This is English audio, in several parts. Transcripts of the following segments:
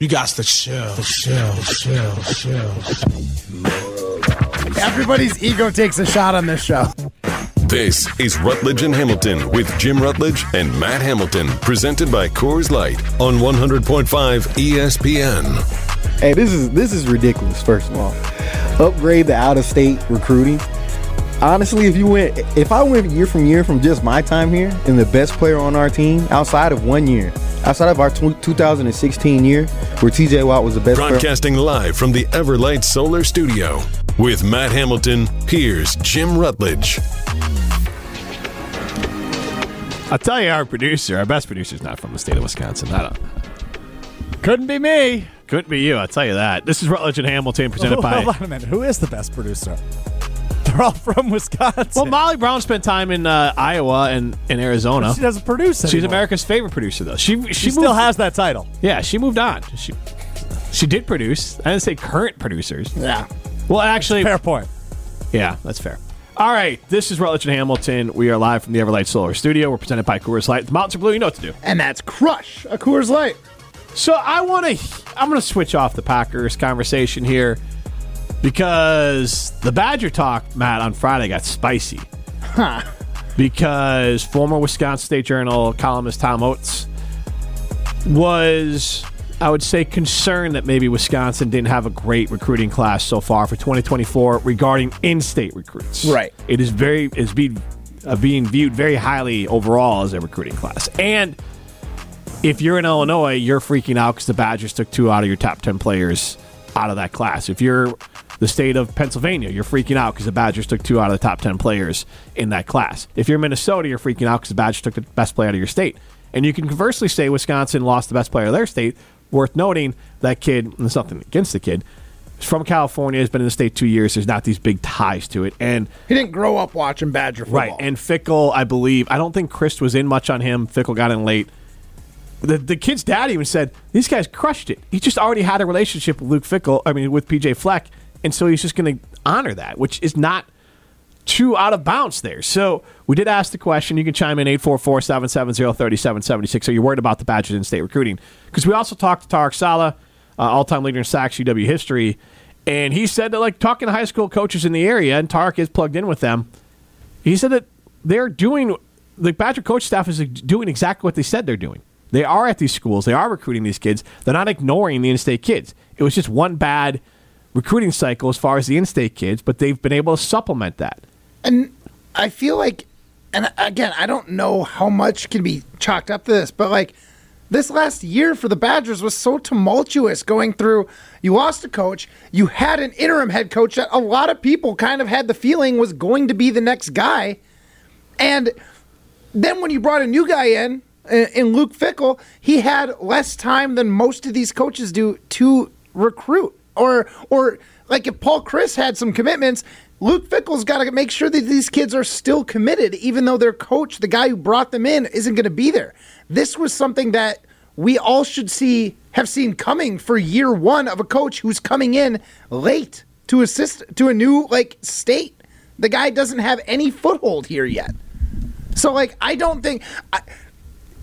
You got to chill, chill, chill, chill. Everybody's ego takes a shot on this show. This is Rutledge and Hamilton with Jim Rutledge and Matt Hamilton, presented by Coors Light on 100.5 ESPN. Hey, this is this is ridiculous. First of all, upgrade the out of state recruiting. Honestly, if you went, if I went year from year from just my time here, and the best player on our team outside of one year, outside of our 2016 year, where TJ Watt was the best. Broadcasting player. live from the Everlight Solar Studio with Matt Hamilton. Here's Jim Rutledge. I'll tell you, our producer, our best producer, is not from the state of Wisconsin. I don't. Couldn't be me. Couldn't be you. I'll tell you that. This is Rutledge and Hamilton presented by. Hold on a minute. Who is the best producer? They're all from Wisconsin. Well, Molly Brown spent time in uh, Iowa and in Arizona. she doesn't produce. She's anymore. America's favorite producer, though. She she, She still has that title. Yeah, she moved on. She she did produce. I didn't say current producers. Yeah. Well, actually, Fair point. Yeah, that's fair. All right, this is Rutledge and Hamilton. We are live from the Everlight Solar Studio. We're presented by Coors Light. The mountains are blue. You know what to do. And that's crush a Coors Light. So I want to. I'm going to switch off the Packers conversation here because the Badger talk, Matt, on Friday got spicy. Because former Wisconsin State Journal columnist Tom Oates was, I would say, concerned that maybe Wisconsin didn't have a great recruiting class so far for 2024 regarding in-state recruits. Right. It is very is being uh, being viewed very highly overall as a recruiting class, and if you're in Illinois, you're freaking out because the Badgers took two out of your top 10 players out of that class. If you're the state of Pennsylvania, you're freaking out because the Badgers took two out of the top 10 players in that class. If you're Minnesota, you're freaking out because the Badgers took the best player out of your state. And you can conversely say Wisconsin lost the best player of their state. Worth noting, that kid, and there's nothing against the kid, is from California, has been in the state two years. There's not these big ties to it. And He didn't grow up watching Badger football. Right. And Fickell, I believe, I don't think Chris was in much on him. Fickell got in late. The, the kid's dad even said these guys crushed it. He just already had a relationship with Luke Fickell, I mean, with PJ Fleck, and so he's just going to honor that, which is not too out of bounds there. So we did ask the question. You can chime in 844 770 3776. Are you worried about the Badgers in state recruiting? Because we also talked to Tarek Saleh, uh, all time leader in sacks, UW history, and he said that, like, talking to high school coaches in the area, and Tarek is plugged in with them, he said that they're doing, the Badger coach staff is doing exactly what they said they're doing. They are at these schools, they are recruiting these kids, they're not ignoring the in state kids. It was just one bad recruiting cycle as far as the in state kids, but they've been able to supplement that. And I feel like, and again, I don't know how much can be chalked up to this, but like this last year for the Badgers was so tumultuous going through. You lost a coach, you had an interim head coach that a lot of people kind of had the feeling was going to be the next guy. And then when you brought a new guy in, in Luke Fickell, he had less time than most of these coaches do to recruit. Or, or like if Paul Chryst had some commitments, Luke Fickell's got to make sure that these kids are still committed, even though their coach, the guy who brought them in, isn't going to be there. This was something that we all should see, have seen coming for year one of a coach who's coming in late to assist to a new like state. The guy doesn't have any foothold here yet. So like, I don't think. I,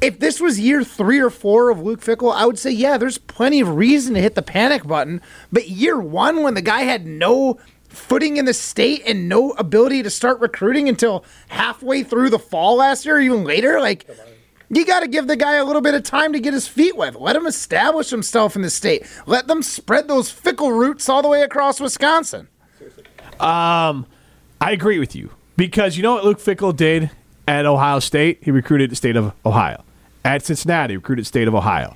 if this was year three or four of Luke Fickell, I would say, yeah, there's plenty of reason to hit the panic button. But year one, when the guy had no footing in the state and no ability to start recruiting until halfway through the fall last year, or even later, like, you got to give the guy a little bit of time to get his feet wet. Let him establish himself in the state. Let them spread those fickle roots all the way across Wisconsin. Um, I agree with you because you know what Luke Fickell did at Ohio State? He recruited the state of Ohio. At Cincinnati, he recruited the state of Ohio.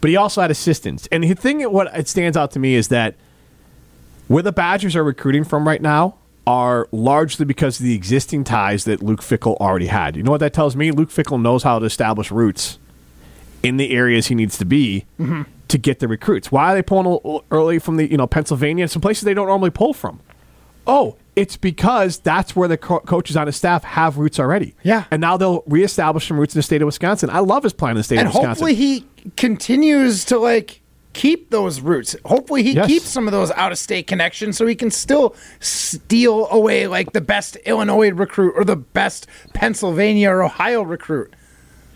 But he also had assistants. And the thing, that what it stands out to me is that where the Badgers are recruiting from right now are largely because of the existing ties that Luke Fickell already had. You know what that tells me? Luke Fickell knows how to establish roots in the areas he needs to be mm-hmm. to get the recruits. Why are they pulling early from the you know Pennsylvania and some places they don't normally pull from? Oh, it's because that's where the co- coaches on his staff have roots already. Yeah. and now they'll reestablish some roots in the state of Wisconsin. I love his plan in the state and of Wisconsin. hopefully he continues to like keep those roots. Hopefully he Yes. keeps some of those out of state connections so he can still steal away like the best Illinois recruit or the best Pennsylvania or Ohio recruit.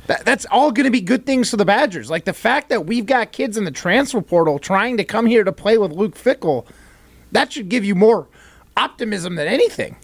That, that's all going to be good things for the Badgers. Like the fact that we've got kids in the transfer portal trying to come here to play with Luke Fickell, that should give you more optimism than anything.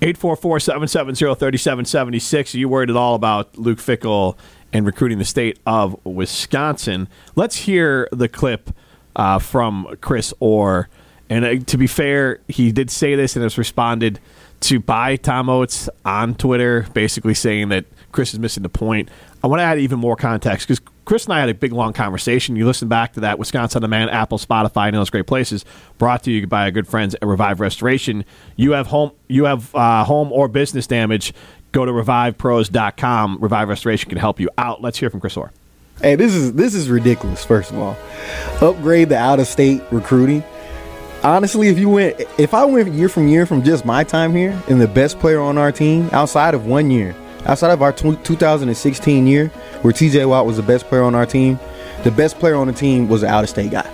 844-770-3776. Are you worried at all about Luke Fickell and recruiting the state of Wisconsin? Let's hear the clip uh, from Chris Orr. And uh, to be fair, he did say this and has responded to by Tom Oates on Twitter, basically saying that Chris is missing the point. I want to add even more context because Chris and I had a big long conversation. You listen back to that Wisconsin on Demand, Apple, Spotify, and those great places. Brought to you by our good friends at Revive Restoration. You have home, you have uh, home or business damage. Go to revivepros.com. Revive Restoration can help you out. Let's hear from Chris Orr. Hey, this is this is ridiculous. First of all, upgrade the out of state recruiting. Honestly, if you went, if I went year from year from just my time here, and the best player on our team outside of one year, outside of our tw 2016 year, where T.J. Watt was the best player on our team, the best player on the team was an out of state guy.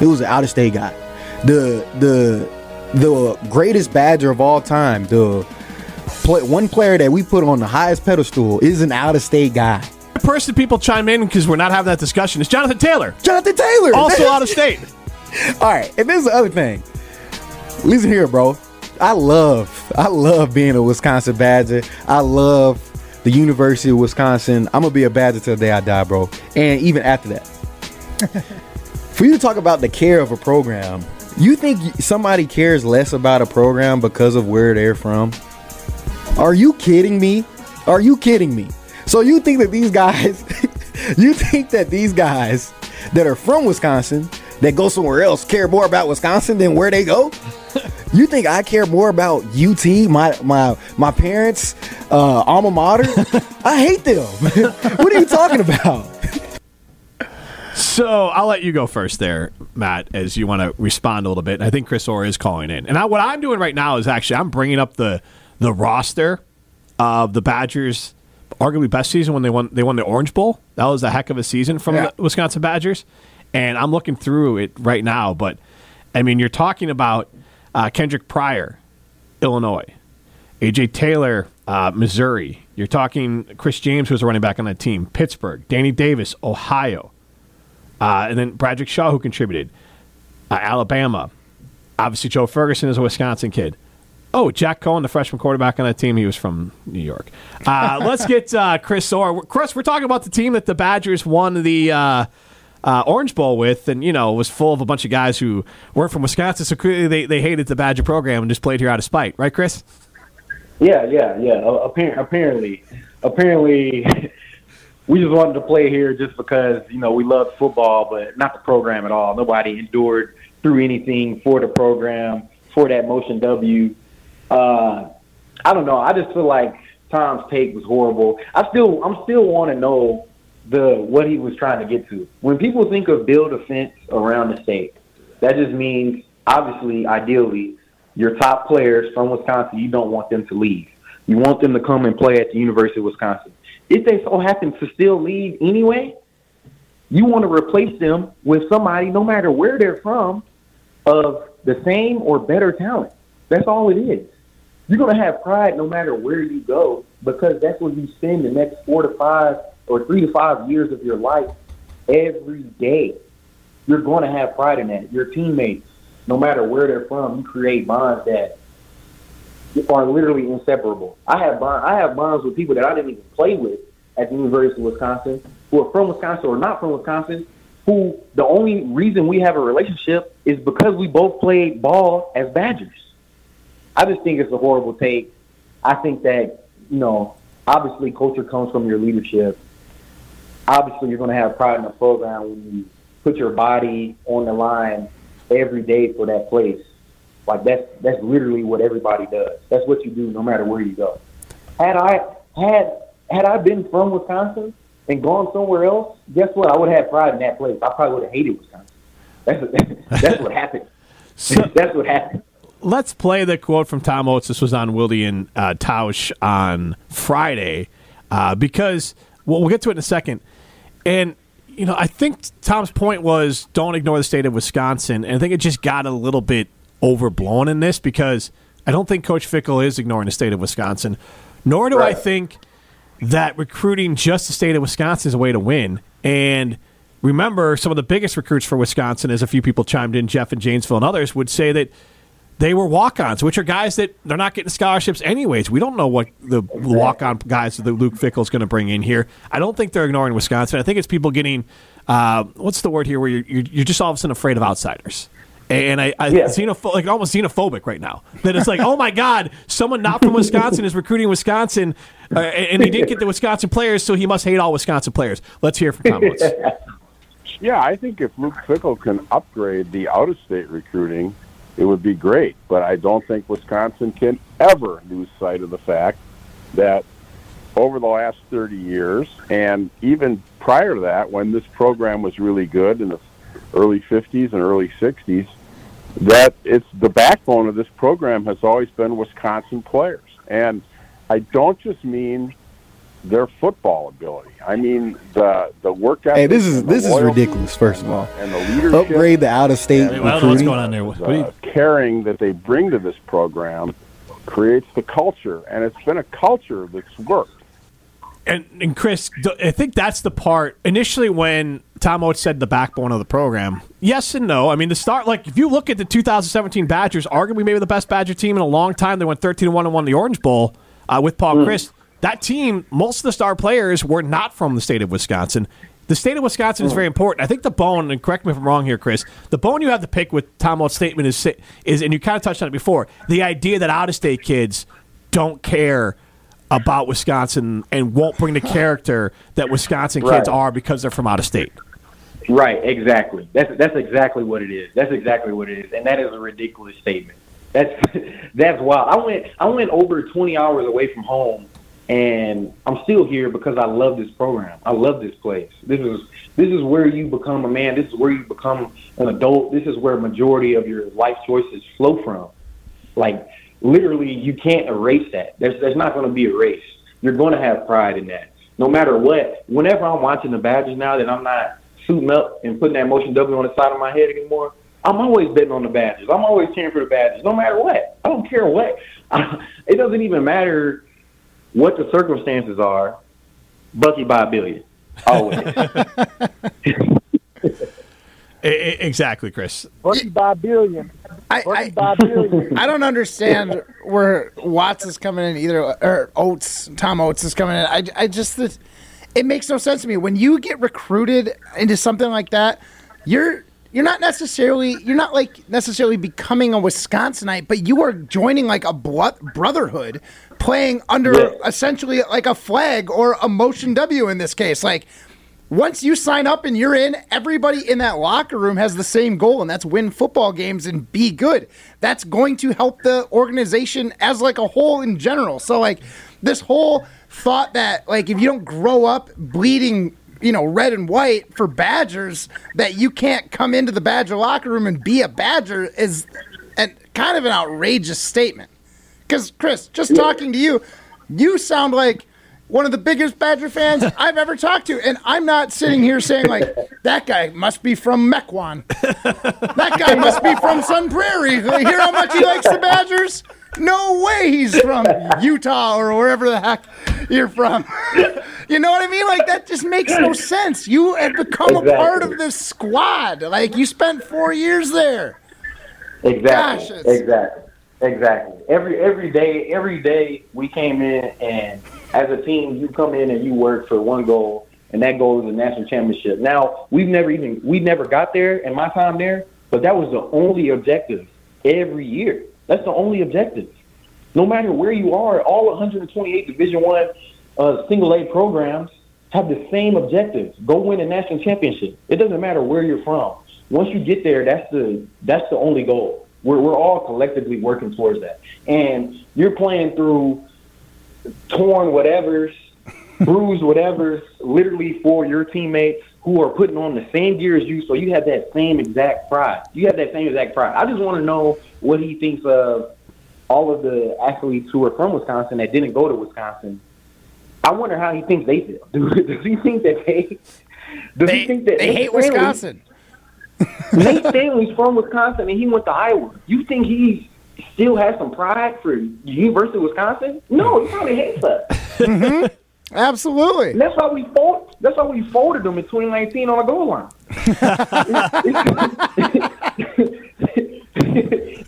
It was an out of state guy. The the the greatest Badger of all time, the play, one player that we put on the highest pedestal is an out of state guy. The person people chime in because we're not having that discussion is Jonathan Taylor, Jonathan Taylor, also out of state. All right, and this is the other thing. Listen here, bro. I love, I love being a Wisconsin Badger. I love the University of Wisconsin. I'm gonna be a Badger till the day I die, bro. And even after that, for you to talk about the care of a program, you think somebody cares less about a program because of where they're from? Are you kidding me? Are you kidding me? So you think that these guys, you think that these guys that are from Wisconsin that go somewhere else care more about Wisconsin than where they go? You think I care more about UT, my my my parents' uh, alma mater? I hate them. what are you talking about? So I'll let you go first there, Matt, as you want to respond a little bit. I think Chris Orr is calling in, and I, what I'm doing right now is actually I'm bringing up the the roster of the Badgers, arguably best season when they won they won the Orange Bowl. That was a heck of a season from Yeah. the Wisconsin Badgers, and I'm looking through it right now. But I mean, you're talking about uh, Kendric Pryor, Illinois, AJ Taylor, uh, Missouri. You're talking Chris James, who's a running back on that team, Pittsburgh, Danny Davis, Ohio. Uh, and then Bradrick Shaw, who contributed. Uh, Alabama. Obviously, Joe Ferguson is a Wisconsin kid. Oh, Jack Coan, the freshman quarterback on that team, he was from New York. Uh, let's get uh, Chris Orr. Chris, we're talking about the team that the Badgers won the uh, Orange Bowl with, and you know was full of a bunch of guys who weren't from Wisconsin, so clearly they, they hated the Badger program and just played here out of spite, right, Chris? Yeah, yeah, yeah. Appar- apparently, apparently, we just wanted to play here just because you know we loved football, but not the program at all. Nobody endured through anything for the program for that motion W. Uh, I don't know. I just feel like Tom's take was horrible. I still, I'm still want to know the what he was trying to get to. When people think of build a fence around the state, that just means obviously, ideally, your top players from Wisconsin, you don't want them to leave. You want them to come and play at the University of Wisconsin. If they so happen to still leave anyway, you want to replace them with somebody, no matter where they're from, of the same or better talent. That's all it is. You're going to have pride no matter where you go because that's where you spend the next four to five or three to five years of your life every day. You're going to have pride in that. Your teammates, no matter where they're from, you create bonds that are literally inseparable. I have bond, I have bonds with people that I didn't even play with at the University of Wisconsin, who are from Wisconsin or not from Wisconsin, who the only reason we have a relationship is because we both played ball as Badgers. I just think it's a horrible take. I think that, you know, obviously culture comes from your leadership. Obviously you're gonna have pride in the program when you put your body on the line every day for that place. Like that's that's literally what everybody does. That's what you do no matter where you go. Had I had had I been from Wisconsin and gone somewhere else, guess what? I would have had pride in that place. I probably would have hated Wisconsin. That's that's what happened. that's what happened. Let's play the quote from Tom Oates. This was on Wildy and uh, Tausch on Friday uh, because well, we'll get to it in a second. And you know, I think Tom's point was don't ignore the state of Wisconsin, and I think it just got a little bit overblown in this because I don't think Coach Fickell is ignoring the state of Wisconsin, nor do I think that recruiting just the state of Wisconsin is a way to win. And remember, some of the biggest recruits for Wisconsin, as a few people chimed in, Jeff and Janesville and others, would say that they were walk-ons, which are guys that they're not getting scholarships anyways. We don't know what the walk-on guys that Luke Fickell is going to bring in here. I don't think they're ignoring Wisconsin. I think it's people getting uh, what's the word here where you're, you're, you're just all of a sudden afraid of outsiders. And I, I Yeah. xenopho- like almost xenophobic right now. That it's like, oh my God, someone not from Wisconsin is recruiting Wisconsin, uh, and he didn't get the Wisconsin players, so he must hate all Wisconsin players. Let's hear from Tom Woods. Yeah, I think if Luke Fickell can upgrade the out of state recruiting, it would be great. But I don't think Wisconsin can ever lose sight of the fact that over the last 30 years, and even prior to that, when this program was really good in the early 50s and early 60s, that it's the backbone of this program has always been Wisconsin players. And I don't just mean their football ability. I mean the the work ethic. Hey, this is this is ridiculous. First of all, and the leadership. upgrade the out of state I don't what's recruiting. going on there. What do you- uh, caring that they bring to this program creates the culture, and it's been a culture that's worked. and, and Chris, I think that's the part. Initially, when Tom Oates said the backbone of the program, yes and no. I mean, the start, like if you look at the 2017 Badgers, arguably maybe the best Badger team in a long time. They went 13 1 and won the Orange Bowl uh, with Paul Chryst. That team, most of the star players were not from the state of Wisconsin. The state of Wisconsin is very mm. important. I think the bone, and correct me if I'm wrong here, Chris. The bone you have to pick with Tom Oates' statement is, is, and you kind of touched on it before, the idea that out of state kids don't care about Wisconsin and won't bring the character that Wisconsin kids are because they're from out of state. Right, exactly. That's that's exactly what it is. That's exactly what it is, and that is a ridiculous statement. That's that's wild. I went I went over 20 hours away from home, and I'm still here because I love this program. I love this place. This is this is where you become a man. This is where you become an adult. This is where majority of your life choices flow from. Like literally, you can't erase that. There's there's not going to be erased. You're going to have pride in that, no matter what. Whenever I'm watching the Badgers now, that I'm not suiting up and putting that motion W on the side of my head anymore. I'm always betting on the Badgers. I'm always cheering for the Badgers, no matter what. I don't care what. it doesn't even matter what the circumstances are. Bucky by a billion, always. I- I- exactly, Chris. Bucky by a billion. I, Bucky I, by a billion. I don't understand where Watts is coming in either, or Oates, Tom Oates is coming in. I, I just, it, it makes no sense to me. When you get recruited into something like that, you're you're not necessarily you're not like necessarily becoming a Wisconsinite, but you are joining like a blood brotherhood, playing under Yeah. essentially like a flag or a motion W in this case, like. Once you sign up and you're in, everybody in that locker room has the same goal, and that's win football games and be good. That's going to help the organization as like a whole in general. So like this whole thought that like if you don't grow up bleeding, you know, red and white for Badgers, that you can't come into the Badger locker room and be a Badger is an, kind of an outrageous statement. Because Chris, just talking to you, you sound like one of the biggest Badger fans I've ever talked to, and I'm not sitting here saying like that guy must be from Mequon. that guy must be from Sun Prairie. Hear how much he likes the Badgers? No way he's from Utah or wherever the heck you're from. You know what I mean? Like that just makes no sense. You have become a part of this squad. Like you spent four years there. Exactly. Gosh, exactly. Exactly. Every every day, every day we came in and as a team, you come in and you work for one goal, and that goal is the national championship. Now we've never even we never got there in my time there, but that was the only objective every year. That's the only objective. No matter where you are, all 128 Division One uh, single A programs have the same objective: go win a national championship. It doesn't matter where you're from. Once you get there, that's the that's the only goal. We're we're all collectively working towards that. And you're playing through torn whatever's, bruised whatever's, literally for your teammates who are putting on the same gear as you, so you have that same exact pride. You have that same exact pride. I just want to know what he thinks of all of the athletes who are from Wisconsin that didn't go to Wisconsin. I wonder how he thinks they feel. Does he think that they? Does They, he think that they Nate hate Stanley- Wisconsin. Nate Stanley's from Wisconsin and he went to Iowa. You think he still has some pride for the University of Wisconsin? No, he probably hates us. Mm-hmm. Absolutely. And that's why we fold, That's why we folded them in 2019 on the goal line.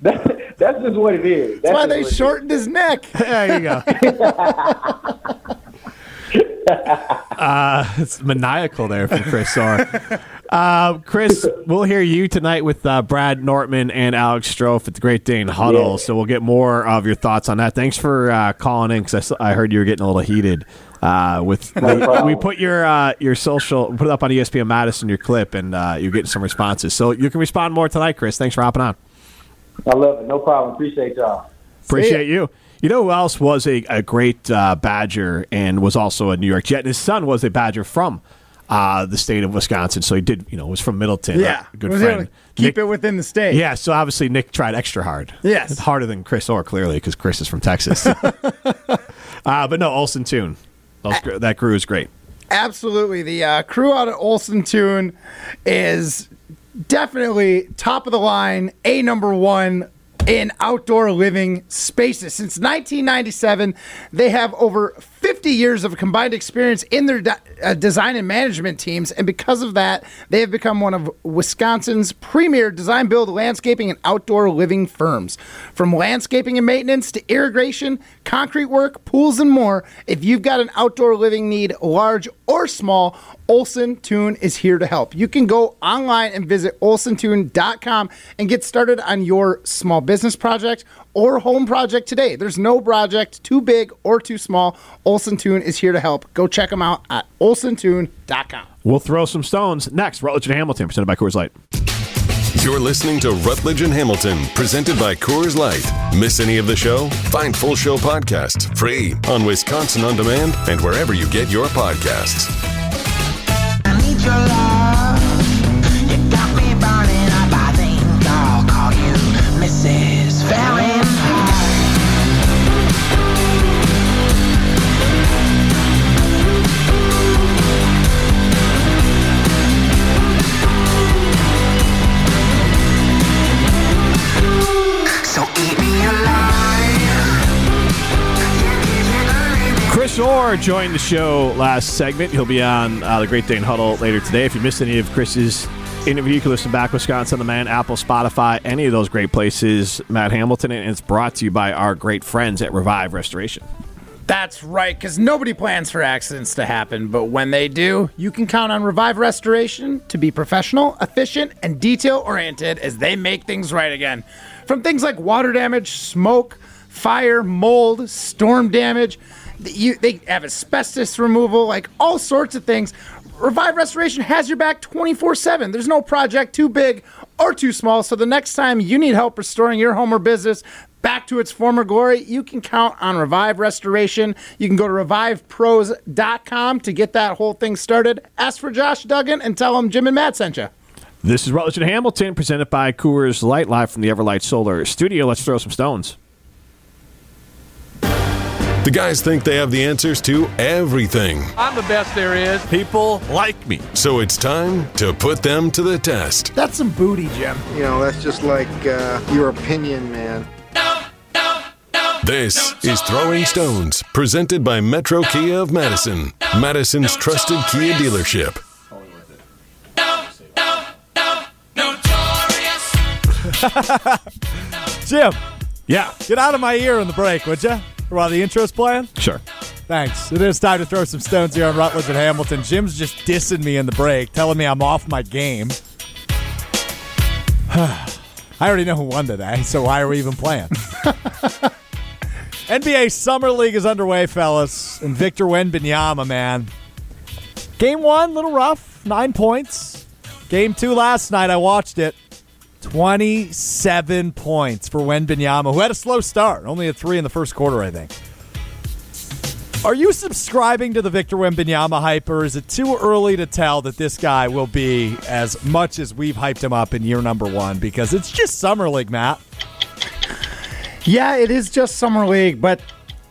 that, that's just what it is. That's why they what it is. shortened his neck. There you go. uh, it's maniacal there from Chris Orr. Uh, Chris, we'll hear you tonight with uh, Brad Nortman and Alex Strofe at the Great Dane Huddle. Yeah. So we'll get more of your thoughts on that. Thanks for uh, calling in because I, heard you were getting a little heated. Uh, with we, problem. we put your uh, your social put it up on ESPN Madison your clip and uh, you're getting some responses. So you can respond more tonight, Chris. Thanks for hopping on. I love it. No problem. Appreciate y'all. Appreciate you. You know who else was a, a great uh, Badger and was also a New York Jet? And his son was a Badger from uh, the state of Wisconsin. So he did, you know, was from Middleton. Yeah. a good Was friend. Keep Nick- it within the state. Yeah, so obviously Nick tried extra hard. Yes. harder than Chris Orr clearly because Chris is from Texas. uh, but no, Olson Toon. Those, that crew is great. Absolutely. The uh, crew out at Olson Toon is definitely top of the line, a number one in outdoor living spaces. Since 1997, they have over 50 years of combined experience in their de- uh, design and management teams. And because of that, they have become one of Wisconsin's premier design, build, landscaping, and outdoor living firms. From landscaping and maintenance to irrigation, concrete work, pools, and more, if you've got an outdoor living need, large or small, Olson Toon is here to help. You can go online and visit olsontoon.com and get started on your small business project or home project today. There's no project too big or too small. Olson Toon is here to help. Go check them out at olsontoon.com. We'll throw some stones next. Rutledge and Hamilton, presented by Coors Light. You're listening to Rutledge and Hamilton, presented by Coors Light. Miss any of the show? Find full show podcasts free on Wisconsin On Demand and wherever you get your podcasts. Orr joined the show last segment. He'll be on uh, the Great Dane Huddle later today. If you missed any of Chris's interview, you can listen back Wisconsin On Demand, Apple, Spotify, any of those great places. Matt Hamilton, and it's brought to you by our great friends at Revive Restoration. That's right, because nobody plans for accidents to happen, but when they do, you can count on Revive Restoration to be professional, efficient, and detail oriented as they make things right again. From things like water damage, smoke, fire, mold, storm damage, you, they have asbestos removal, like all sorts of things. Revive Restoration has your back 24 7. There's no project too big or too small, so the next time you need help restoring your home or business, back to its former glory, you can count on Revive Restoration. You can go to revivepros.com to get that whole thing started. Ask for Josh Duggan and tell him Jim and Matt sent you. This is Rutledge and Hamilton, presented by Coors Light, live from the Everlight Solar Studio. Let's throw some stones. The guys think they have the answers to everything. I'm the best there is. People like me. So it's time to put them to the test. That's some booty, Jim. You know, that's just like uh, your opinion, man. This is Throwing Stones, presented by Metro Kia of Madison, Madison's trusted Kia dealership. Jim, Yeah, get out of my ear in the break, would you? While the intro's playing? sure. Thanks. It is time to throw some stones here on Rutledge and Hamilton. Jim's just dissing me in the break, telling me I'm off my game. I already know who won today, so why are we even playing? NBA Summer League is underway, fellas, and Victor Wembanyama, man. Game one, little rough, nine points. Game two last night, I watched it. 27 points for Wembanyama, who had a slow start, only a three in the first quarter, I think. Are you subscribing to the Victor Wembanyama hype, or is it too early to tell that this guy will be as much as we've hyped him up in year number one? Because it's just summer league, Matt. Yeah, it is just summer league, but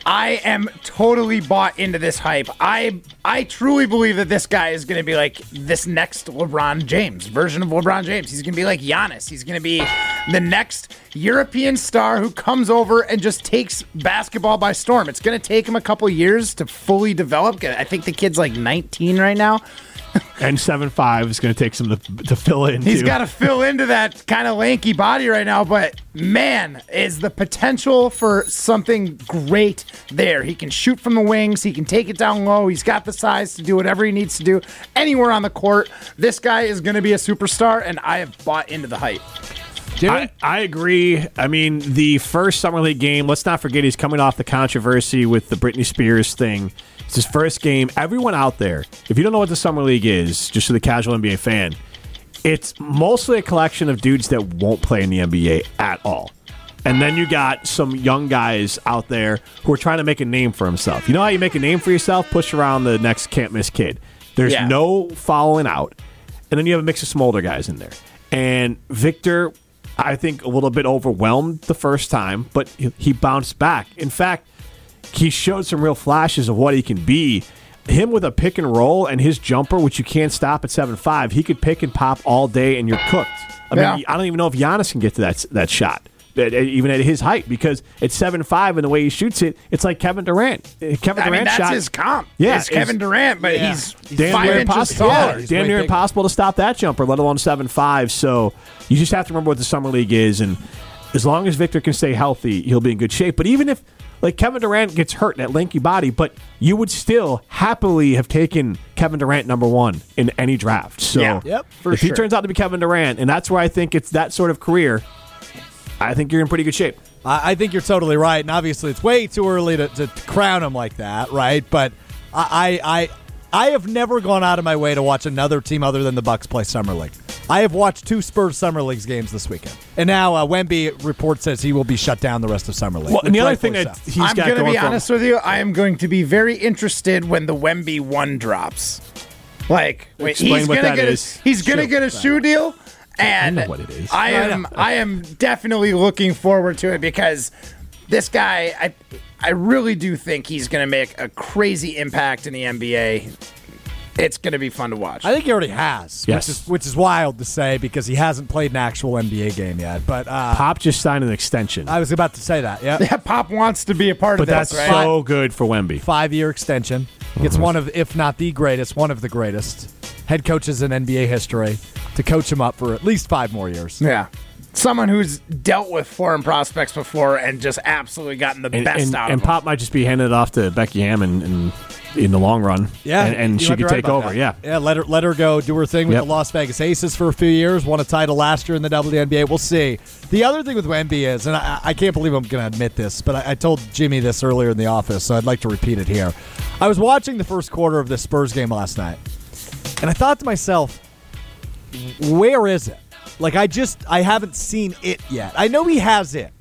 I am totally bought into this hype. I I truly believe that this guy is going to be like this next LeBron James version of LeBron James. He's going to be like Giannis. He's going to be the next European star who comes over and just takes basketball by storm. It's going to take him a couple years to fully develop. I think the kid's like 19 right now. And seven five is going to take some to, to fill in. He's got to fill into that kind of lanky body right now, but man, is the potential for something great there. He can shoot from the wings, he can take it down low, he's got the size to do whatever he needs to do anywhere on the court. This guy is going to be a superstar, and I have bought into the hype. I, I agree. I mean, the first Summer League game, let's not forget he's coming off the controversy with the Britney Spears thing. It's his first game. Everyone out there, if you don't know what the Summer League is, just for the casual NBA fan, it's mostly a collection of dudes that won't play in the NBA at all. And then you got some young guys out there who are trying to make a name for himself. You know how you make a name for yourself? Push around the next can't miss kid. There's Yeah. no following out. And then you have a mix of some older guys in there. And Victor, I think, a little bit overwhelmed the first time, but he- he bounced back. In fact, he showed some real flashes of what he can be. Him with a pick and roll and his jumper, which you can't stop at seven five, he could pick and pop all day, and you're cooked. I mean, Yeah. I don't even know if Giannis can get to that that shot, at- at- even at his height, because at seven five and the way he shoots it, it's like Kevin Durant. Kevin I mean, Durant that's shot his comp. Yeah, it's Kevin Durant, but Yeah. he's damn five near inches impossible. taller. Yeah, He's damn near bigger. impossible to stop that jumper, let alone seven five. So you just have to remember what the summer league is, and as long as Victor can stay healthy, he'll be in good shape. But even if like Kevin Durant gets hurt in that lanky body, but you would still happily have taken Kevin Durant number one in any draft. So Yeah. Yep, if he turns out to be Kevin Durant, and that's where I think it's that sort of career, I think you're in pretty good shape. I, think you're totally right, and obviously it's way too early to, to crown him like that, right? But I, I, I, I have never gone out of my way to watch another team other than the Bucks play summer league. I have watched two Spurs summer leagues games this weekend, and now uh, Wemby report says he will be shut down the rest of summer league. Well, and the other thing that so. he's I'm got going to going be for him- honest with you. I am going to be very interested when the Wemby one drops. Like, wait, Explain he's gonna get is. A, he's going to get a shoe deal, and know what it is. I am I am definitely looking forward to it because this guy, I I really do think he's going to make a crazy impact in the NBA. It's going to be fun to watch. I think he already has, Yes. which is which is wild to say because he hasn't played an actual NBA game yet. But uh, Pop just signed an extension, I was about to say that. Yeah, yeah, Pop wants to be a part but of that's right? so good for Wemby. five year extension. Gets one of, if not the greatest, one of the greatest head coaches in NBA history to coach him up for at least five more years. Yeah. Someone who's dealt with foreign prospects before and just absolutely gotten the and, best and, out and of them. And Pop might just be handing it off to Becky Hammon and in the long run. Yeah, and, and she could take over. that. Yeah, yeah. Let her let her go do her thing with Yep. the Las Vegas Aces for a few years. Won a title last year in the WNBA. We'll see. The other thing with Wemby is, and I, I can't believe I'm going to admit this, but I, I told Jimmy this earlier in the office, so I'd like to repeat it here. I was watching the first quarter of the Spurs game last night, and I thought to myself, where is it? Like I just I haven't seen it yet. I know he has it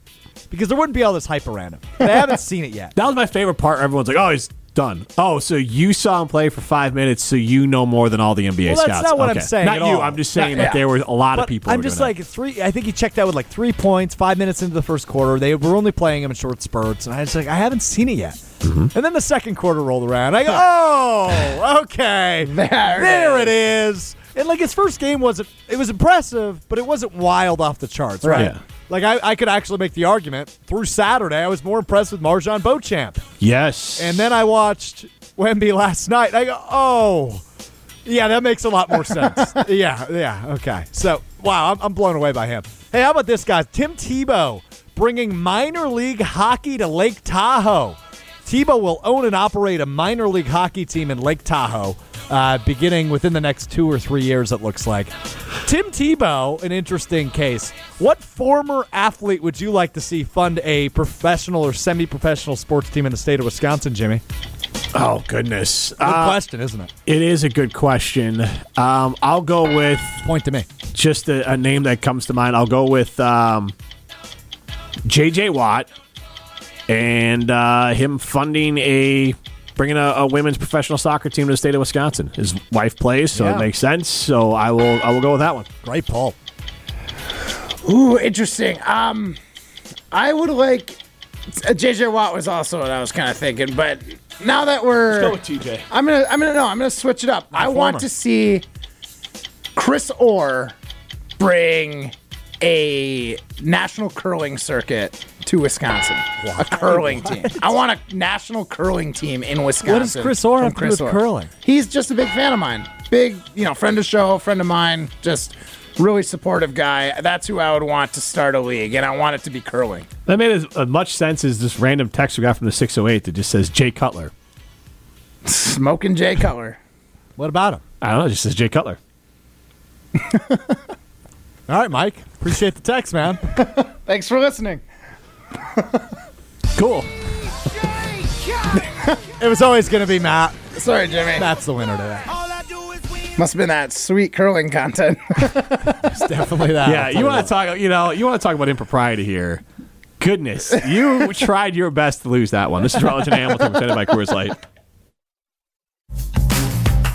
because there wouldn't be all this hype around him. But I haven't seen it yet. that was my favorite part. Everyone's like, "Oh, he's done." Oh, so you saw him play for five minutes, so you know more than all the NBA Well, that's scouts. not what I'm saying Not you. all. I'm just saying Not- that there were a lot But of people. I'm just like three. I think he checked out with like three points, five minutes into the first quarter. They were only playing him in short spurts, and I was like, I haven't seen it yet. Mm-hmm. And then the second quarter rolled around. I go, oh, okay, There it there it is. And like his first game wasn't. It was impressive, but it wasn't wild off the charts, right? Yeah. Like I, I could actually make the argument through Saturday. I was more impressed with MarJon Beauchamp. Yes, And then I watched Wemby last night. I go, oh, yeah, that makes a lot more sense. yeah, yeah, okay. So, wow, I'm, I'm blown away by him. Hey, how about this, guy, Tim Tebow bringing minor league hockey to Lake Tahoe. Tebow will own and operate a minor league hockey team in Lake Tahoe, uh, beginning within the next two or three years, it looks like. Tim Tebow, an interesting case. What former athlete would you like to see fund a professional or semi professional sports team in the state of Wisconsin, Jimmy? oh goodness, Good Uh, question, isn't it? it is a good question. Um, I'll go with Point to me. just a, a name that comes to mind. I'll go with um, J.J. Watt and uh, him funding a bringing a, a women's professional soccer team to the state of Wisconsin. His wife plays, so Yeah. it makes sense. So I will I will go with that one. Great Paul. Ooh, interesting. Um, I would like Uh, JJ Watt was also what I was kind of thinking, but now that we're Let's go with TJ. I'm gonna I'm gonna no, I'm gonna switch it up. I want to see Chris Orr bring a national curling circuit to Wisconsin. A curling team. I want a national curling team in Wisconsin. does Chris Orr from have to do with curling? He's just a big fan of mine. Big, you know, friend of show, friend of mine. Just really supportive guy. That's who I would want to start a league, and I want it to be curling. That made as, as much sense as this random text we got from the 608 that just says Jay Cutler. Smoking Jay Cutler. What about him? I don't know, it just says Jay Cutler. All right, Mike. Appreciate the text, man. Thanks for listening. Cool. It was always going to be Matt. Sorry, Jimmy. That's the winner today. Must have been that sweet curling content. It's definitely that. Yeah, you want to talk? You know, you want to talk about impropriety here. Goodness, you tried your best to lose that one. This is Rutledge and Hamilton presented by Coors Light.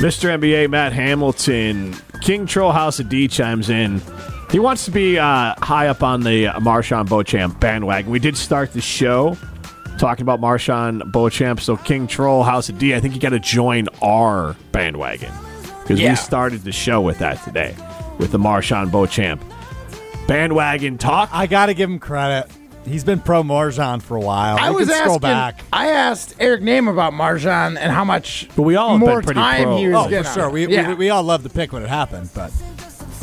Mr. NBA Matt Hamilton, King Troll House of D chimes in. He wants to be uh, high up on the Marshawn Beauchamp bandwagon. We did start the show talking about Marshawn Beauchamp, so King Troll House of D, I think you got to join our bandwagon because Yeah. we started the show with that today with the Marshawn Beauchamp bandwagon talk. I got to give him credit. He's been pro MarJon for a while. I We was could asking. scroll back. I asked Eric Nehm about MarJon and how much But we all have more been pretty time pro. he was Oh, for getting. on sure. We, yeah. we, we all loved the pick when it happened, but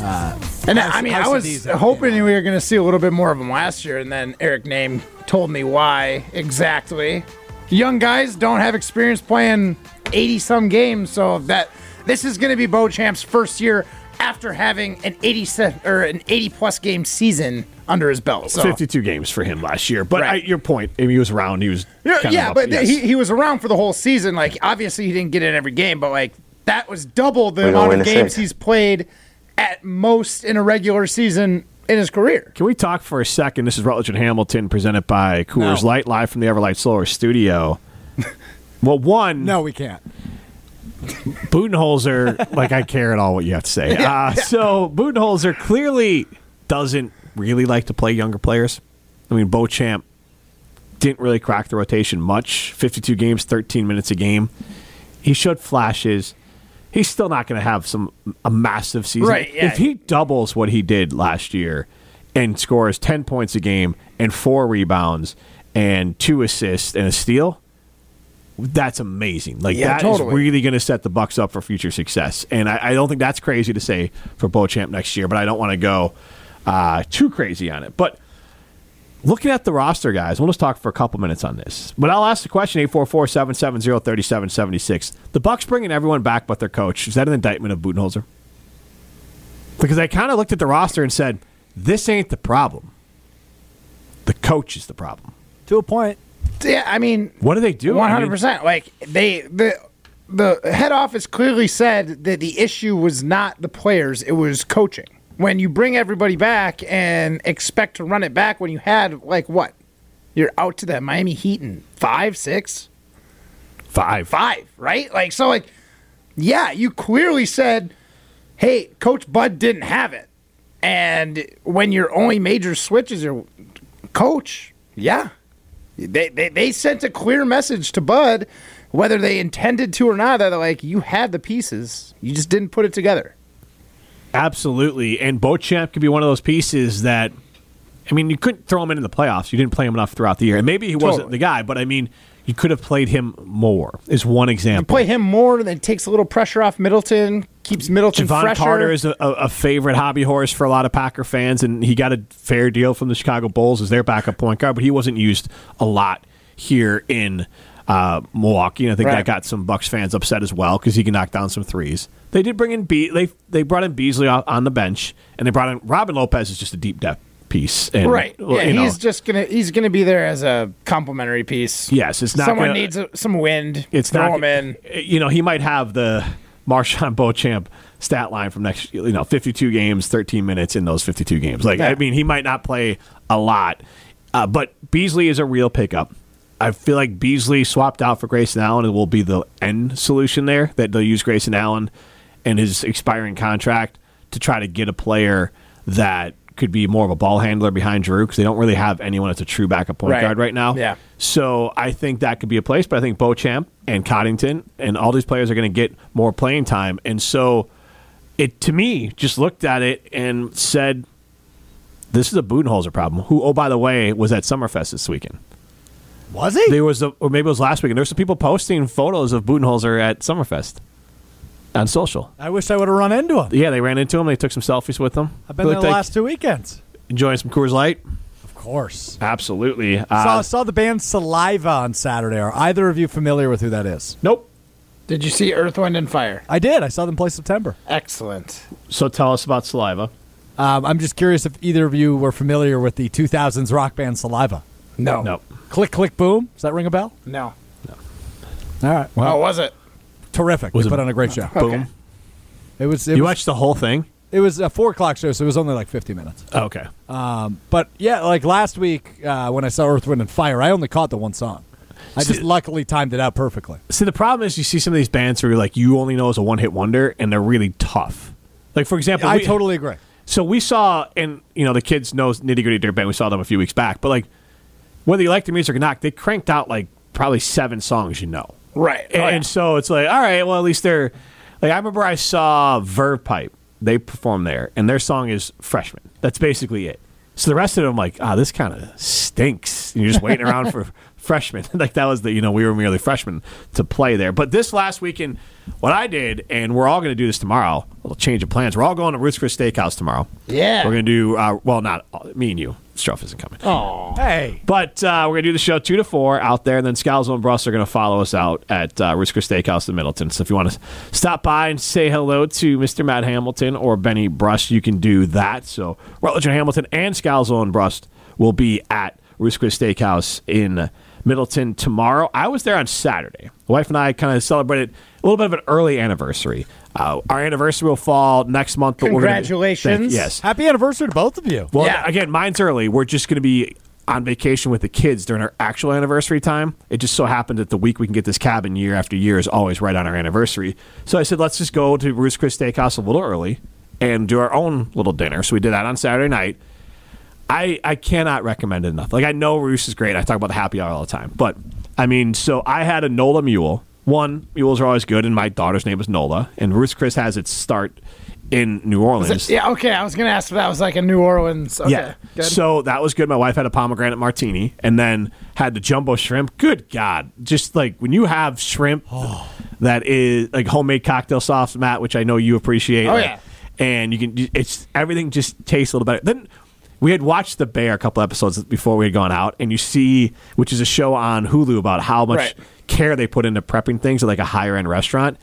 uh, and House- I mean, I House was hoping we were going to see a little bit more of him last year, and then Eric Nehm told me why exactly. Young guys don't have experience playing eighty some games, so that this is going to be Beauchamp's first year after having an 80 or an 80 plus game season under his belt. So 52 games for him last year. But Right. I, your point, I mean, he was around. He was Yeah, kind of yeah up- but yes. he, he was around for the whole season. Like, obviously, he didn't get in every game, but like that was double the We're amount of games he's played at most in a regular season in his career. Can we talk for a second? This is Rutledge and Hamilton presented by Coors No. Light live from the Everlight Solar Studio. well, one, no, we can't. Budenholzer, like I care at all what you have to say. Uh, so Budenholzer clearly doesn't really like to play younger players. I mean, Beauchamp didn't really crack the rotation much. 52 games, 13 minutes a game. He showed flashes. He's still not going to have some a massive season. Right, yeah. If he doubles what he did last year and scores 10 points a game and four rebounds and two assists and a steal, that's amazing. Like Yeah, that is totally. really going to set the Bucks up for future success. And I, I don't think that's crazy to say for Beauchamp next year, but I don't want to go uh, too crazy on it. But looking at the roster, guys, we'll just talk for a couple minutes on this. But I'll ask the question: 844-770-3776. The Bucks bringing everyone back but their coach. Is that an indictment of Budenholzer? Because I kind of looked at the roster and said, "This ain't the problem. The coach is the problem." To a point. Yeah, I mean, What do they do? One hundred percent. Like they the the head office clearly said that the issue was not the players; it was coaching. When you bring everybody back and expect to run it back, when you had like what, you're out to that Miami Heat in five, six, five, five, right? Like so, like yeah, you clearly said, "Hey, Coach Bud didn't have it," and when your only major switch is your coach, yeah, they, they they sent a clear message to Bud, whether they intended to or not. That like you had the pieces, you just didn't put it together. Absolutely. And Beauchamp could be one of those pieces that, I mean, you couldn't throw him in, in the playoffs. You didn't play him enough throughout the year. And maybe he wasn't Totally. the guy, but I mean, you could have played him more, is one example. You play him more, then takes a little pressure off Middleton, keeps Middleton Jevon fresher. Carter is a, a, favorite hobby horse for a lot of Packer fans, and he got a fair deal from the Chicago Bulls as their backup point guard, but he wasn't used a lot here in uh, Milwaukee. And I think that got some Bucks fans upset as well because he can knock down some threes. They did bring in Be- they they brought in Beasley on on the bench, and they brought in Robin Lopez is just a deep depth piece. And, right. Yeah, you know, he's just gonna he's gonna be there as a complimentary piece. Yes, it's not Someone gonna- needs a, some wind. it's throw not him in. You know, he might have the Marshawn Beauchamp stat line from next. You know, fifty-two games, thirteen minutes in those fifty-two games. Like, I mean, he might not play a lot, uh, but Beasley is a real pickup. I feel like Beasley swapped out for Grayson Allen and will be the end solution there. That they'll use Grayson Allen and his expiring contract to try to get a player that could be more of a ball handler behind Jrue because they don't really have anyone that's a true backup point Right. guard right now. Yeah. So I think that could be a place, but I think Beauchamp and Coddington and all these players are going to get more playing time. And so it, to me, just looked at it and said, this is a Budenholzer problem, who, oh, by the way, was at Summerfest this weekend. Was he? There was, a, or maybe it was last week weekend. There's some people posting photos of Budenholzer at Summerfest on social. I wish I would have run into him. Yeah, they ran into him. They took some selfies with him. I've been there the like last two weekends. enjoying some Coors Light. Of course. Absolutely. saw, Uh, saw the band Saliva on Saturday. Are either of you familiar with who that is? nope. Did you see Earth, Wind, and Fire? I did. I saw them play September. Excellent. So tell us about Saliva. Um, I'm just curious if either of you were familiar with the 2000s rock band Saliva. No. Nope. Click, click, boom. Does that ring a bell? No. No. All right. Well, How was it? Terrific. Was we it- put on a great show. Boom. It was. It You was, watched the whole thing? It was a four o'clock show, so it was only like 50 minutes. Okay. Um, but yeah, like last week uh, when I saw Earth, Wind, and Fire, I only caught the one song. I just See- luckily timed it out perfectly. See, the problem is you see some of these bands who are like you only know as a one hit wonder, and they're really tough. Like for example, I we- totally agree. So we saw, and you know, the kids know nitty gritty dirt band. We saw them a few weeks back, but like whether you like the music or not, they cranked out like probably seven songs you know. Right. And, Oh, yeah. so it's like, all right, well, at least they're like, I remember I saw Verve Pipe. They performed there, and their song is Freshman. That's basically it. So the rest of them, like, ah, this kind of stinks. And you're just waiting around for freshmen. like that was the, you know, we were merely freshmen to play there. But this last weekend, what I did, and we're all going to do this tomorrow, a little change of plans. We're all going to Ruth's Chris Steakhouse tomorrow. Yeah. We're going to do, uh, well, not me and you. Stroff isn't coming. Oh. Hey. But uh, we're going to do the show 2 to 4 out there, and then Scalzo and Bruss are going to follow us out at uh, Ruth's Chris Steakhouse in Middleton. So if you want to stop by and say hello to Mr. Matt Hamilton or Benny Bruss, you can do that. So Rutledge and Hamilton and Scalzo and Bruss will be at Ruth's Chris Steakhouse in Middleton tomorrow. I was there on Saturday. The wife and I kind of celebrated a little bit of an early anniversary. Uh, our anniversary will fall next month. But We're Congratulations. gonna, yes. Happy anniversary to both of you. Well, Yeah. again, mine's early. We're just going to be on vacation with the kids during our actual anniversary time. It just so happened that the week we can get this cabin year after year is always right on our anniversary. So I said, let's just go to Ruth's Chris Steakhouse a little early and do our own little dinner. So we did that on Saturday night. I, I cannot recommend it enough. Like I know Roos is great. I talk about the happy hour all the time. But I mean, so I had a Nola mule. One, mules are always good, and my daughter's name is Nola. And Ruth's Chris has its start in New Orleans. Yeah, okay. I was going to ask if that was like a New Orleans. Okay. Yeah. Good. So that was good. My wife had a pomegranate martini and then had the jumbo shrimp. Good God. Just like when you have shrimp oh. that is like homemade cocktail sauce, Matt, which I know you appreciate. Oh, like, yeah. And you can, it's everything just tastes a little better. Then we had watched The Bear a couple episodes before we had gone out, and you see, which is a show on Hulu about how much Right. care they put into prepping things at like a higher end restaurant.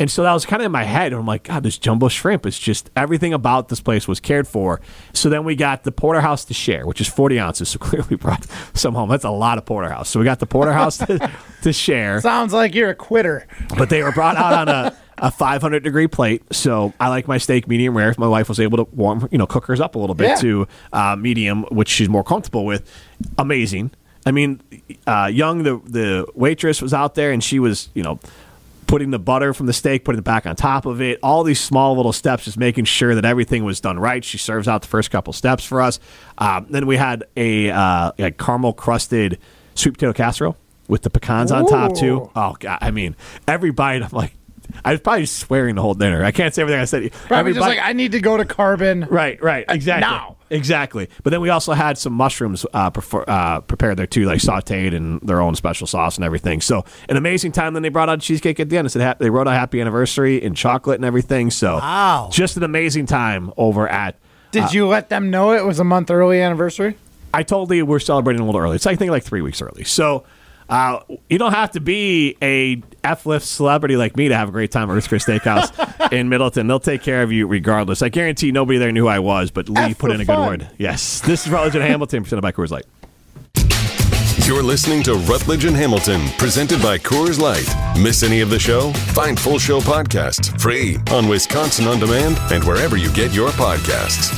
And so that was kind of in my head. And I'm like, God, this jumbo shrimp. It's just everything about this place was cared for. So then we got the porterhouse to share, which is 40 ounces. So clearly brought some home. That's a lot of porterhouse. So we got the porterhouse to, to share. Sounds like you're a quitter. But they were brought out on a, a 500 degree plate. So I like my steak medium rare. If My wife was able to warm, you know, cook hers up a little bit Yeah. to uh, medium, which she's more comfortable with. Amazing. I mean, uh, Young, the the waitress, was out there and she was, you know, putting the butter from the steak, putting it back on top of it. All these small little steps, just making sure that everything was done right. She serves out the first couple steps for us. Um, then we had a uh, like caramel crusted sweet potato casserole with the pecans on top too. Oh god, I mean, every bite, I'm like, I was probably swearing the whole dinner. I can't say everything I said. Probably just like, I need to go to Carbon. Right, right, exactly. now. Exactly. But then we also had some mushrooms uh, prefer, uh, prepared there too, like sauteed and their own special sauce and everything. So an amazing time. Then they brought out cheesecake at the end. It said ha- they wrote a happy anniversary in chocolate and everything. So Wow. just an amazing time over at. Did you let them know it was a month early anniversary? I told you we're celebrating a little early. It's I think like three weeks early. So Uh, you don't have to be a F lift celebrity like me to have a great time at Ruth's Chris Steakhouse in Middleton. They'll take care of you regardless. I guarantee nobody there knew who I was, but Lee F put in a good fun. word. Yes, this is Rutledge and Hamilton presented by Coors Light. You're listening to Rutledge and Hamilton, presented by Coors Light. Miss any of the show? Find full show podcasts free on Wisconsin On Demand and wherever you get your podcasts.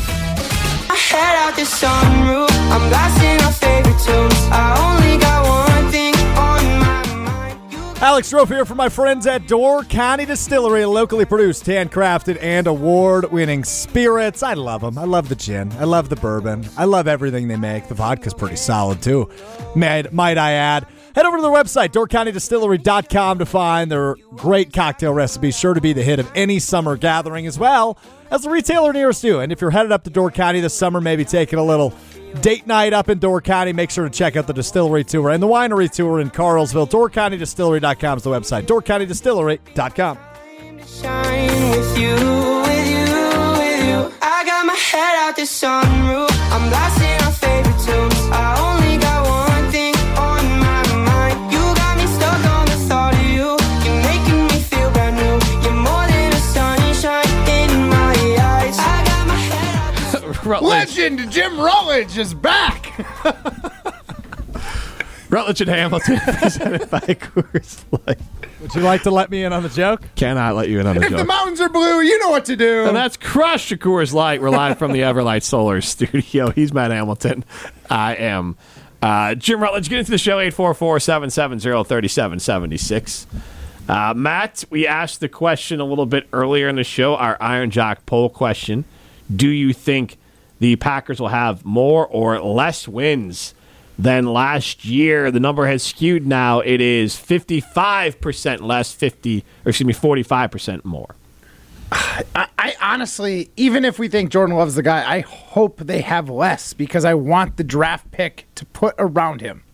I head out the sunroof. I'm blasting our favorite tunes. I only got Alex Strofe here from my friends at Door County Distillery, locally produced, handcrafted, and award winning spirits. I love them. I love the gin. I love the bourbon. I love everything they make. The vodka's pretty solid, too, might, might I add. Head over to their website, doorcountydistillery.com, to find their great cocktail recipes, sure to be the hit of any summer gathering, as well as the retailer nearest you. And if you're headed up to Door County this summer, maybe taking a little date night up in Door County, make sure to check out the distillery tour and the winery tour in Carlsville. DoorCountyDistillery.com is the website. DoorCountyDistillery.com. Shine with you, with you, with you. I got my head out the sunroof. I'm Legend Jim Rutledge is back. Rutledge and Hamilton presented by Coors Light. Would you like to let me in on the joke? Cannot let you in on the joke. If the mountains are blue, you know what to do. And that's Crush of Coors Light. We're live from the Everlight Solar Studio. He's Matt Hamilton. I am uh, Jim Rutledge. Get into the show 844-770-3776. Uh, Matt, we asked the question a little bit earlier in the show, our Iron Jock poll question. Do you think the Packers will have more or less wins than last year? The number has skewed now. It is 55% less, 50 or excuse me, 45% more. I, I honestly, even if we think Jordan Love's the guy, I hope they have less because I want the draft pick to put around him.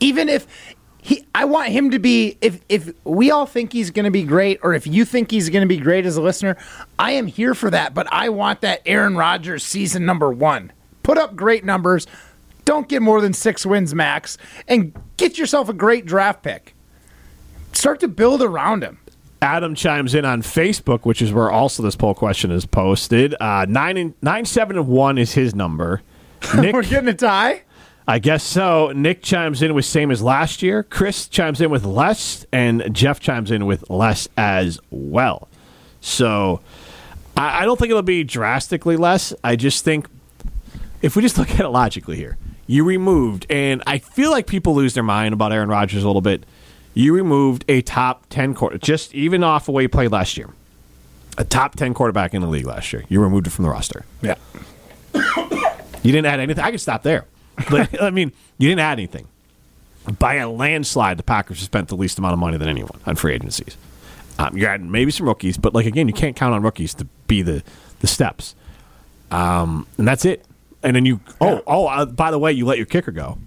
Even if he, I want him to be. If if we all think he's going to be great, or if you think he's going to be great as a listener, I am here for that. But I want that Aaron Rodgers season number one. Put up great numbers. Don't get more than six wins max, and get yourself a great draft pick. Start to build around him. Adam chimes in on Facebook, which is where also this poll question is posted. Uh, nine and nine seven and one is his number. Nick, We're getting a tie. I guess so. Nick chimes in with same as last year. Chris chimes in with less, and Jeff chimes in with less as well. So I, I don't think it'll be drastically less. I just think if we just look at it logically here, you removed, and I feel like people lose their mind about Aaron Rodgers a little bit. You removed a top 10 quarter, just even off the way he played last year. A top 10 quarterback in the league last year. You removed it from the roster. Yeah. You didn't add anything. I could stop there. But, I mean, you didn't add anything. By a landslide, the Packers have spent the least amount of money than anyone on free agencies. Um, you're adding maybe some rookies, but like again, you can't count on rookies to be the the steps. Um, and that's it. And then you oh oh uh, by the way, you let your kicker go.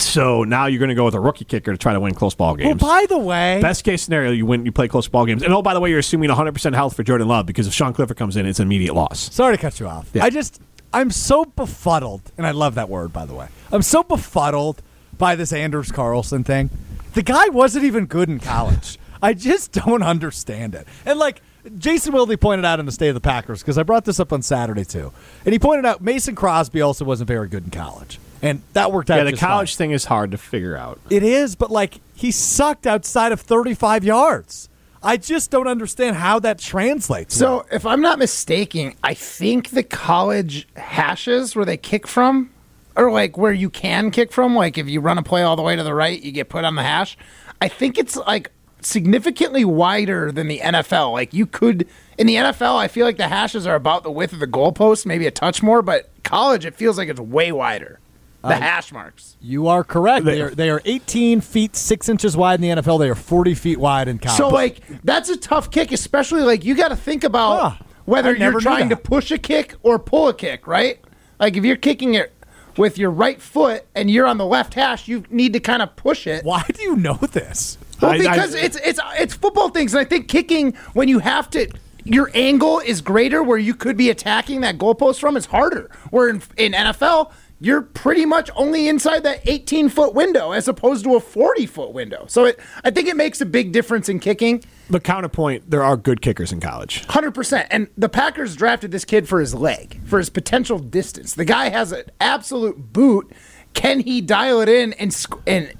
So now you're going to go with a rookie kicker to try to win close ball games. Well, by the way, Best case scenario, you win, you play close ball games. And oh, by the way, you're assuming 100% health for Jordan Love because if Sean Clifford comes in, it's an immediate loss. sorry to cut you off. Yeah. I just, I'm so befuddled, and I love that word, by the way. I'm so befuddled by this Anders Carlson thing. The guy wasn't even good in college. I just don't understand it. And like Jason Wilde pointed out in the State of the Packers, because I brought this up on Saturday too, and he pointed out Mason Crosby also wasn't very good in college, and that worked out. Yeah, the college fine. thing is hard to figure out. It is, but like he sucked outside of 35 yards. I just don't understand how that translates. So, if I'm not mistaken, I think the college hashes where they kick from, or like where you can kick from, like if you run a play all the way to the right, you get put on the hash. I think it's like significantly wider than the NFL. Like you could in the NFL, I feel like the hashes are about the width of the goalpost, maybe a touch more, but college it feels like it's way wider. The Uh, hash marks. You are correct. They are, they are 18 feet 6 inches wide in the NFL. They are 40 feet wide in college. So like that's a tough kick, especially like you got to think about Huh. whether never you're knew trying to that. push a kick or pull a kick, right? Like if you're kicking it with your right foot and you're on the left hash, you need to kind of push it. Why do you know this? Well, I- I- because it's it's it's football things, and I think kicking when you have to. Your angle is greater where you could be attacking that goalpost from is harder. Where in, in NFL, you're pretty much only inside that 18 foot window as opposed to a 40 foot window. So it, I think it makes a big difference in kicking. But counterpoint, there are good kickers in college. 100%. And the Packers drafted this kid for his leg, for his potential distance. The guy has an absolute boot. Can he dial it in and sc- and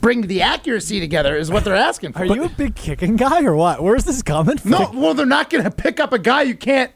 bring the accuracy together is what they're asking for. Are you a big kicking guy or what? Where's this coming from? No, well, they're not going to pick up a guy you can't,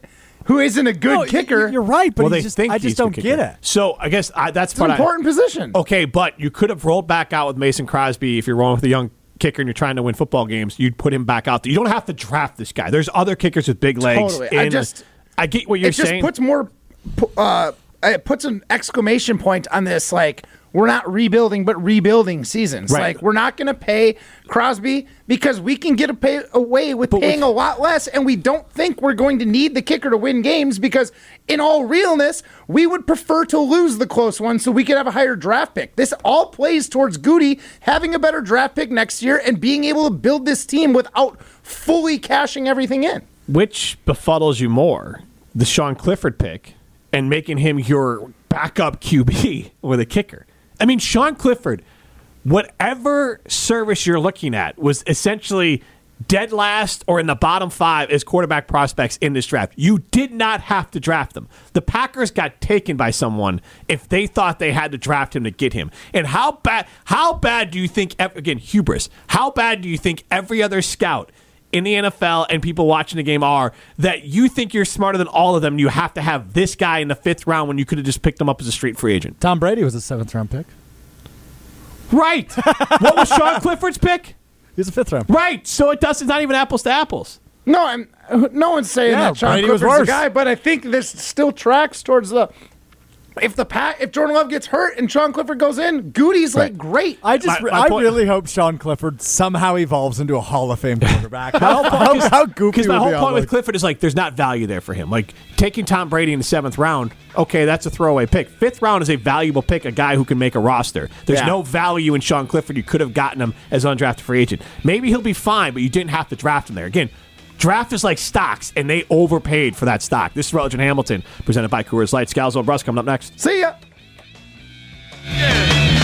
who isn't a good No, kicker. You're right, but well, he they just, think I he's just a don't good get it. So I guess I, that's It's what an important I, position. Okay, but you could have rolled back out with Mason Crosby if you're rolling with a young kicker and you're trying to win football games. You'd put him back out there. You don't have to draft this guy. There's other kickers with big legs. Totally. I in- just- I get what you're it just saying. puts more, pu- uh, it puts an exclamation point on this. Like we're not rebuilding, but rebuilding seasons. Right. Like we're not going to pay Crosby because we can get a pay away with paying a lot less, and we don't think we're going to need the kicker to win games because, in all realness, we would prefer to lose the close one so we could have a higher draft pick. This all plays towards Gutey having a better draft pick next year and being able to build this team without fully cashing everything in. Which befuddles you more, the Sean Clifford pick and making him your backup QB with a kicker? I mean, Sean Clifford, whatever service you're looking at, was essentially dead last or in the bottom five as quarterback prospects in this draft. You did not have to draft them. The Packers got taken by someone if they thought they had to draft him to get him. And how bad? How bad do you think? Again, hubris. How bad do you think every other scout? In the NFL and people watching the game are that you think you're smarter than all of them. You have to have this guy in the fifth round when you could have just picked him up as a street free agent. Tom Brady was a seventh round pick. Right. what was Sean Clifford's pick? He's a fifth round. Right. So it does. It's not even apples to apples. No, I'm. No one's saying Yeah, that Sean Brady was Clifford's the worse. guy, but I think this still tracks towards the. If the pat if Jordan Love gets hurt and Sean Clifford goes in, Gutey's like great. I just, My- my I point- really hope Sean Clifford somehow evolves into a Hall of Fame quarterback. how, how, how goofy Because my whole be point with like- Clifford is like there's not value there for him. Like taking Tom Brady in the seventh round, okay, that's a throwaway pick. Fifth round is a valuable pick, a guy who can make a roster. There's Yeah. no value in Sean Clifford. You could have gotten him as undrafted free agent. Maybe he'll be fine, but you didn't have to draft him there. Again, draft is like stocks, and they overpaid for that stock. This is Rutledge and Hamilton, presented by Coors Light. Scalzo and Bruss coming up next. See ya. Yeah.